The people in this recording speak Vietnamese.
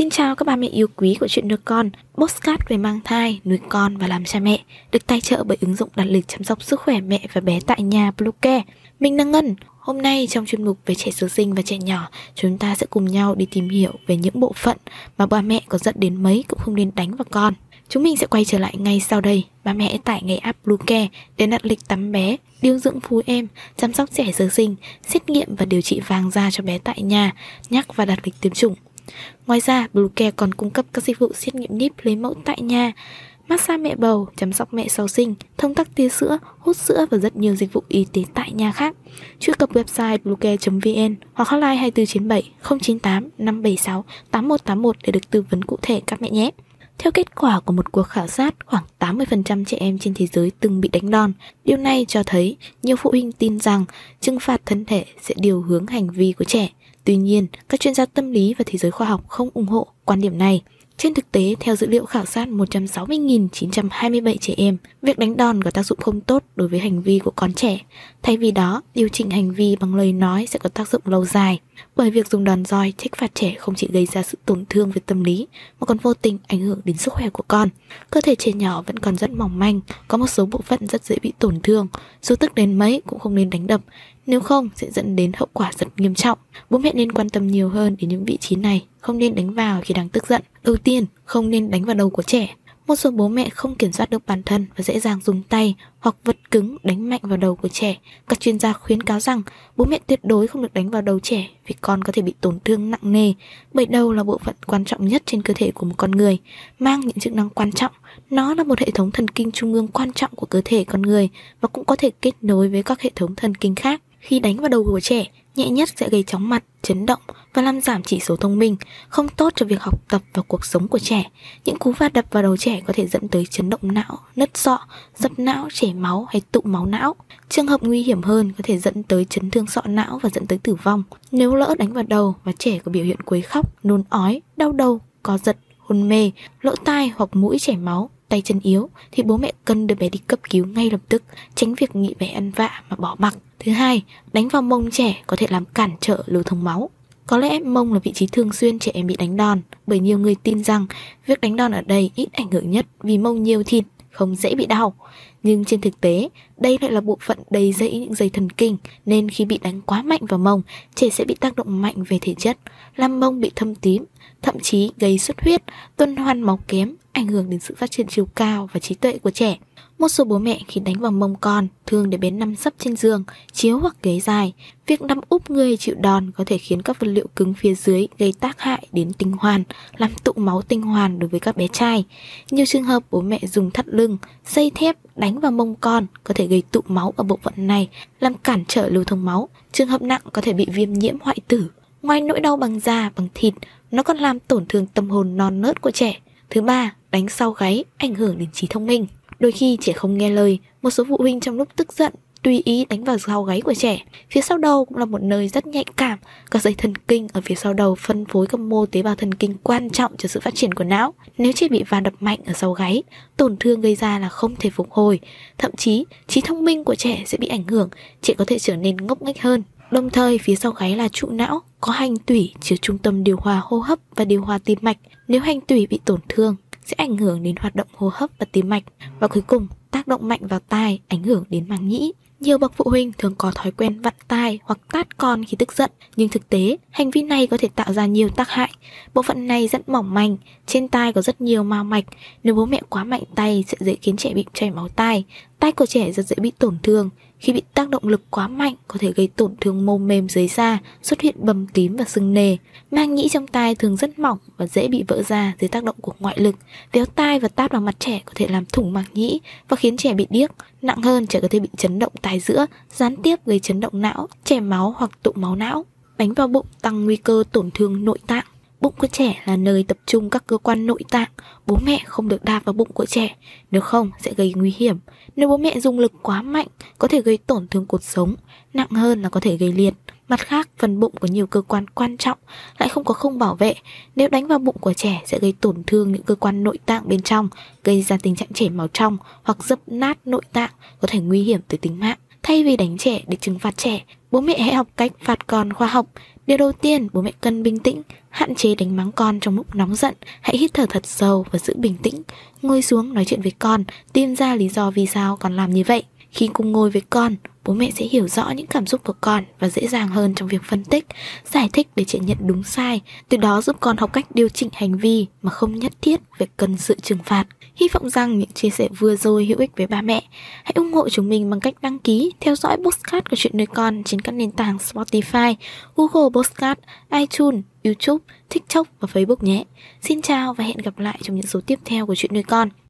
Xin chào các bà mẹ yêu quý của chuyện nuôi con, postcard về mang thai, nuôi con và làm cha mẹ, được tài trợ bởi ứng dụng đặt lịch chăm sóc sức khỏe mẹ và bé tại nhà Bluecare. Mình là Ngân. Hôm nay trong chuyên mục về trẻ sơ sinh và trẻ nhỏ, chúng ta sẽ cùng nhau đi tìm hiểu về những bộ phận mà bà mẹ có giận đến mấy cũng không nên đánh vào con. Chúng mình sẽ quay trở lại ngay sau đây. Ba mẹ tải ngay app Bluecare để đặt lịch tắm bé, điều dưỡng phú em, chăm sóc trẻ sơ sinh, xét nghiệm và điều trị vàng da cho bé tại nhà, nhắc và đặt lịch tiêm chủng. Ngoài ra, Bluecare còn cung cấp các dịch vụ xét nghiệm níp lấy mẫu tại nhà, massage mẹ bầu, chăm sóc mẹ sau sinh, thông tắc tia sữa, hút sữa và rất nhiều dịch vụ y tế tại nhà khác. Truy cập website bluecare.vn hoặc hotline 2497 098 576 8181 để được tư vấn cụ thể các mẹ nhé. Theo kết quả của một cuộc khảo sát, khoảng 80% trẻ em trên thế giới từng bị đánh đòn. Điều này cho thấy nhiều phụ huynh tin rằng trừng phạt thân thể sẽ điều hướng hành vi của trẻ. Tuy nhiên, các chuyên gia tâm lý và thế giới khoa học không ủng hộ quan điểm này. Trên thực tế, theo dữ liệu khảo sát 160.927 trẻ em, việc đánh đòn có tác dụng không tốt đối với hành vi của con trẻ. Thay vì đó, điều chỉnh hành vi bằng lời nói sẽ có tác dụng lâu dài. Bởi việc dùng đòn roi, trách phạt trẻ không chỉ gây ra sự tổn thương về tâm lý, mà còn vô tình ảnh hưởng đến sức khỏe của con. Cơ thể trẻ nhỏ vẫn còn rất mỏng manh, có một số bộ phận rất dễ bị tổn thương. Dù tức đến mấy cũng không nên đánh đập, nếu không sẽ dẫn đến hậu quả rất nghiêm trọng. Bố mẹ nên quan tâm nhiều hơn đến những vị trí này, không nên đánh vào khi đang tức giận. Đầu tiên, không nên đánh vào đầu của trẻ. Một số bố mẹ không kiểm soát được bản thân và dễ dàng dùng tay hoặc vật cứng đánh mạnh vào đầu của trẻ. Các chuyên gia khuyến cáo rằng bố mẹ tuyệt đối không được đánh vào đầu trẻ vì con có thể bị tổn thương nặng nề bởi đầu là bộ phận quan trọng nhất trên cơ thể của một con người, mang những chức năng quan trọng. Nó là một hệ thống thần kinh trung ương quan trọng của cơ thể con người và cũng có thể kết nối với các hệ thống thần kinh khác. Khi đánh vào đầu của trẻ, nhẹ nhất sẽ gây chóng mặt, chấn động và làm giảm chỉ số thông minh, không tốt cho việc học tập và cuộc sống của trẻ. Những cú va đập vào đầu trẻ có thể dẫn tới chấn động não, nứt sọ, dập não, chảy máu hay tụ máu não. Trường hợp nguy hiểm hơn có thể dẫn tới chấn thương sọ não và dẫn tới tử vong. Nếu lỡ đánh vào đầu và trẻ có biểu hiện quấy khóc, nôn ói, đau đầu, co giật, hôn mê, lỗ tai hoặc mũi chảy máu, tay chân yếu thì bố mẹ cần đưa bé đi cấp cứu ngay lập tức, tránh việc nghĩ bé ăn vạ mà bỏ mặc. Thứ hai, đánh vào mông trẻ có thể làm cản trở lưu thông máu. Có lẽ mông là vị trí thường xuyên trẻ em bị đánh đòn, bởi nhiều người tin rằng việc đánh đòn ở đây ít ảnh hưởng nhất vì mông nhiều thịt, không dễ bị đau. Nhưng trên thực tế, đây lại là bộ phận đầy dẫy những dây thần kinh, nên khi bị đánh quá mạnh vào mông, trẻ sẽ bị tác động mạnh về thể chất, làm mông bị thâm tím, thậm chí gây xuất huyết, tuần hoàn máu kém, ảnh hưởng đến sự phát triển chiều cao và trí tuệ của trẻ. Một số bố mẹ khi đánh vào mông con thường để bé nằm sấp trên giường, chiếu hoặc ghế dài. Việc nằm úp người chịu đòn có thể khiến các vật liệu cứng phía dưới gây tác hại đến tinh hoàn, làm tụ máu tinh hoàn đối với các bé trai. Nhiều trường hợp bố mẹ dùng thắt lưng, dây thép đánh vào mông con có thể gây tụ máu ở bộ phận này, làm cản trở lưu thông máu. Trường hợp nặng có thể bị viêm nhiễm hoại tử. Ngoài nỗi đau bằng da, bằng thịt, nó còn làm tổn thương tâm hồn non nớt của trẻ. Thứ ba, đánh sau gáy ảnh hưởng đến trí thông minh. Đôi khi trẻ không nghe lời, một số phụ huynh trong lúc tức giận tùy ý đánh vào sau gáy của trẻ. Phía sau đầu cũng là một nơi rất nhạy cảm. Các dây thần kinh ở phía sau đầu phân phối các mô tế bào thần kinh quan trọng cho sự phát triển của não. Nếu trẻ bị va đập mạnh ở sau gáy, tổn thương gây ra là không thể phục hồi. Thậm chí, trí thông minh của trẻ sẽ bị ảnh hưởng, trẻ có thể trở nên ngốc nghếch hơn. Đồng thời phía sau gáy là trụ não, có hành tủy chứa trung tâm điều hòa hô hấp và điều hòa tim mạch. Nếu hành tủy bị tổn thương, sẽ ảnh hưởng đến hoạt động hô hấp và tim mạch. Và cuối cùng, tác động mạnh vào tai ảnh hưởng đến màng nhĩ. Nhiều bậc phụ huynh thường có thói quen vặn tai hoặc tát con khi tức giận, nhưng thực tế, hành vi này có thể tạo ra nhiều tác hại. Bộ phận này rất mỏng manh, trên tai có rất nhiều mao mạch, nếu bố mẹ quá mạnh tay sẽ dễ khiến trẻ bị chảy máu tai. Tay của trẻ rất dễ bị tổn thương, khi bị tác động lực quá mạnh có thể gây tổn thương mô mềm dưới da, xuất hiện bầm tím và sưng nề. Mang nhĩ trong tai thường rất mỏng và dễ bị vỡ ra dưới tác động của ngoại lực. Véo tai và tát vào mặt trẻ có thể làm thủng mạc nhĩ và khiến trẻ bị điếc. Nặng hơn trẻ có thể bị chấn động tai giữa, gián tiếp gây chấn động não, chảy máu hoặc tụ máu não. Đánh vào bụng tăng nguy cơ tổn thương nội tạng. Bụng của trẻ là nơi tập trung các cơ quan nội tạng, bố mẹ không được đạp vào bụng của trẻ, nếu không sẽ gây nguy hiểm. Nếu bố mẹ dùng lực quá mạnh, có thể gây tổn thương cột sống, nặng hơn là có thể gây liệt. Mặt khác, phần bụng có nhiều cơ quan quan trọng lại không có không bảo vệ. Nếu đánh vào bụng của trẻ sẽ gây tổn thương những cơ quan nội tạng bên trong, gây ra tình trạng chảy máu trong hoặc dập nát nội tạng, có thể nguy hiểm tới tính mạng. Thay vì đánh trẻ để trừng phạt trẻ, bố mẹ hãy học cách phạt con khoa học Điều đầu tiên, bố mẹ cần bình tĩnh, hạn chế đánh mắng con trong lúc nóng giận, hãy hít thở thật sâu và giữ bình tĩnh. Ngồi xuống nói chuyện với con, tìm ra lý do vì sao con làm như vậy. Khi cùng ngồi với con, bố mẹ sẽ hiểu rõ những cảm xúc của con và dễ dàng hơn trong việc phân tích, giải thích để chị nhận đúng sai, từ đó giúp con học cách điều chỉnh hành vi mà không nhất thiết phải cần sự trừng phạt. Hy vọng rằng những chia sẻ vừa rồi hữu ích với ba mẹ. Hãy ủng hộ chúng mình bằng cách đăng ký, theo dõi postcard của chuyện nuôi con trên các nền tảng Spotify, Google Postcard, iTunes, YouTube, TikTok và Facebook nhé. Xin chào và hẹn gặp lại trong những số tiếp theo của chuyện nuôi con.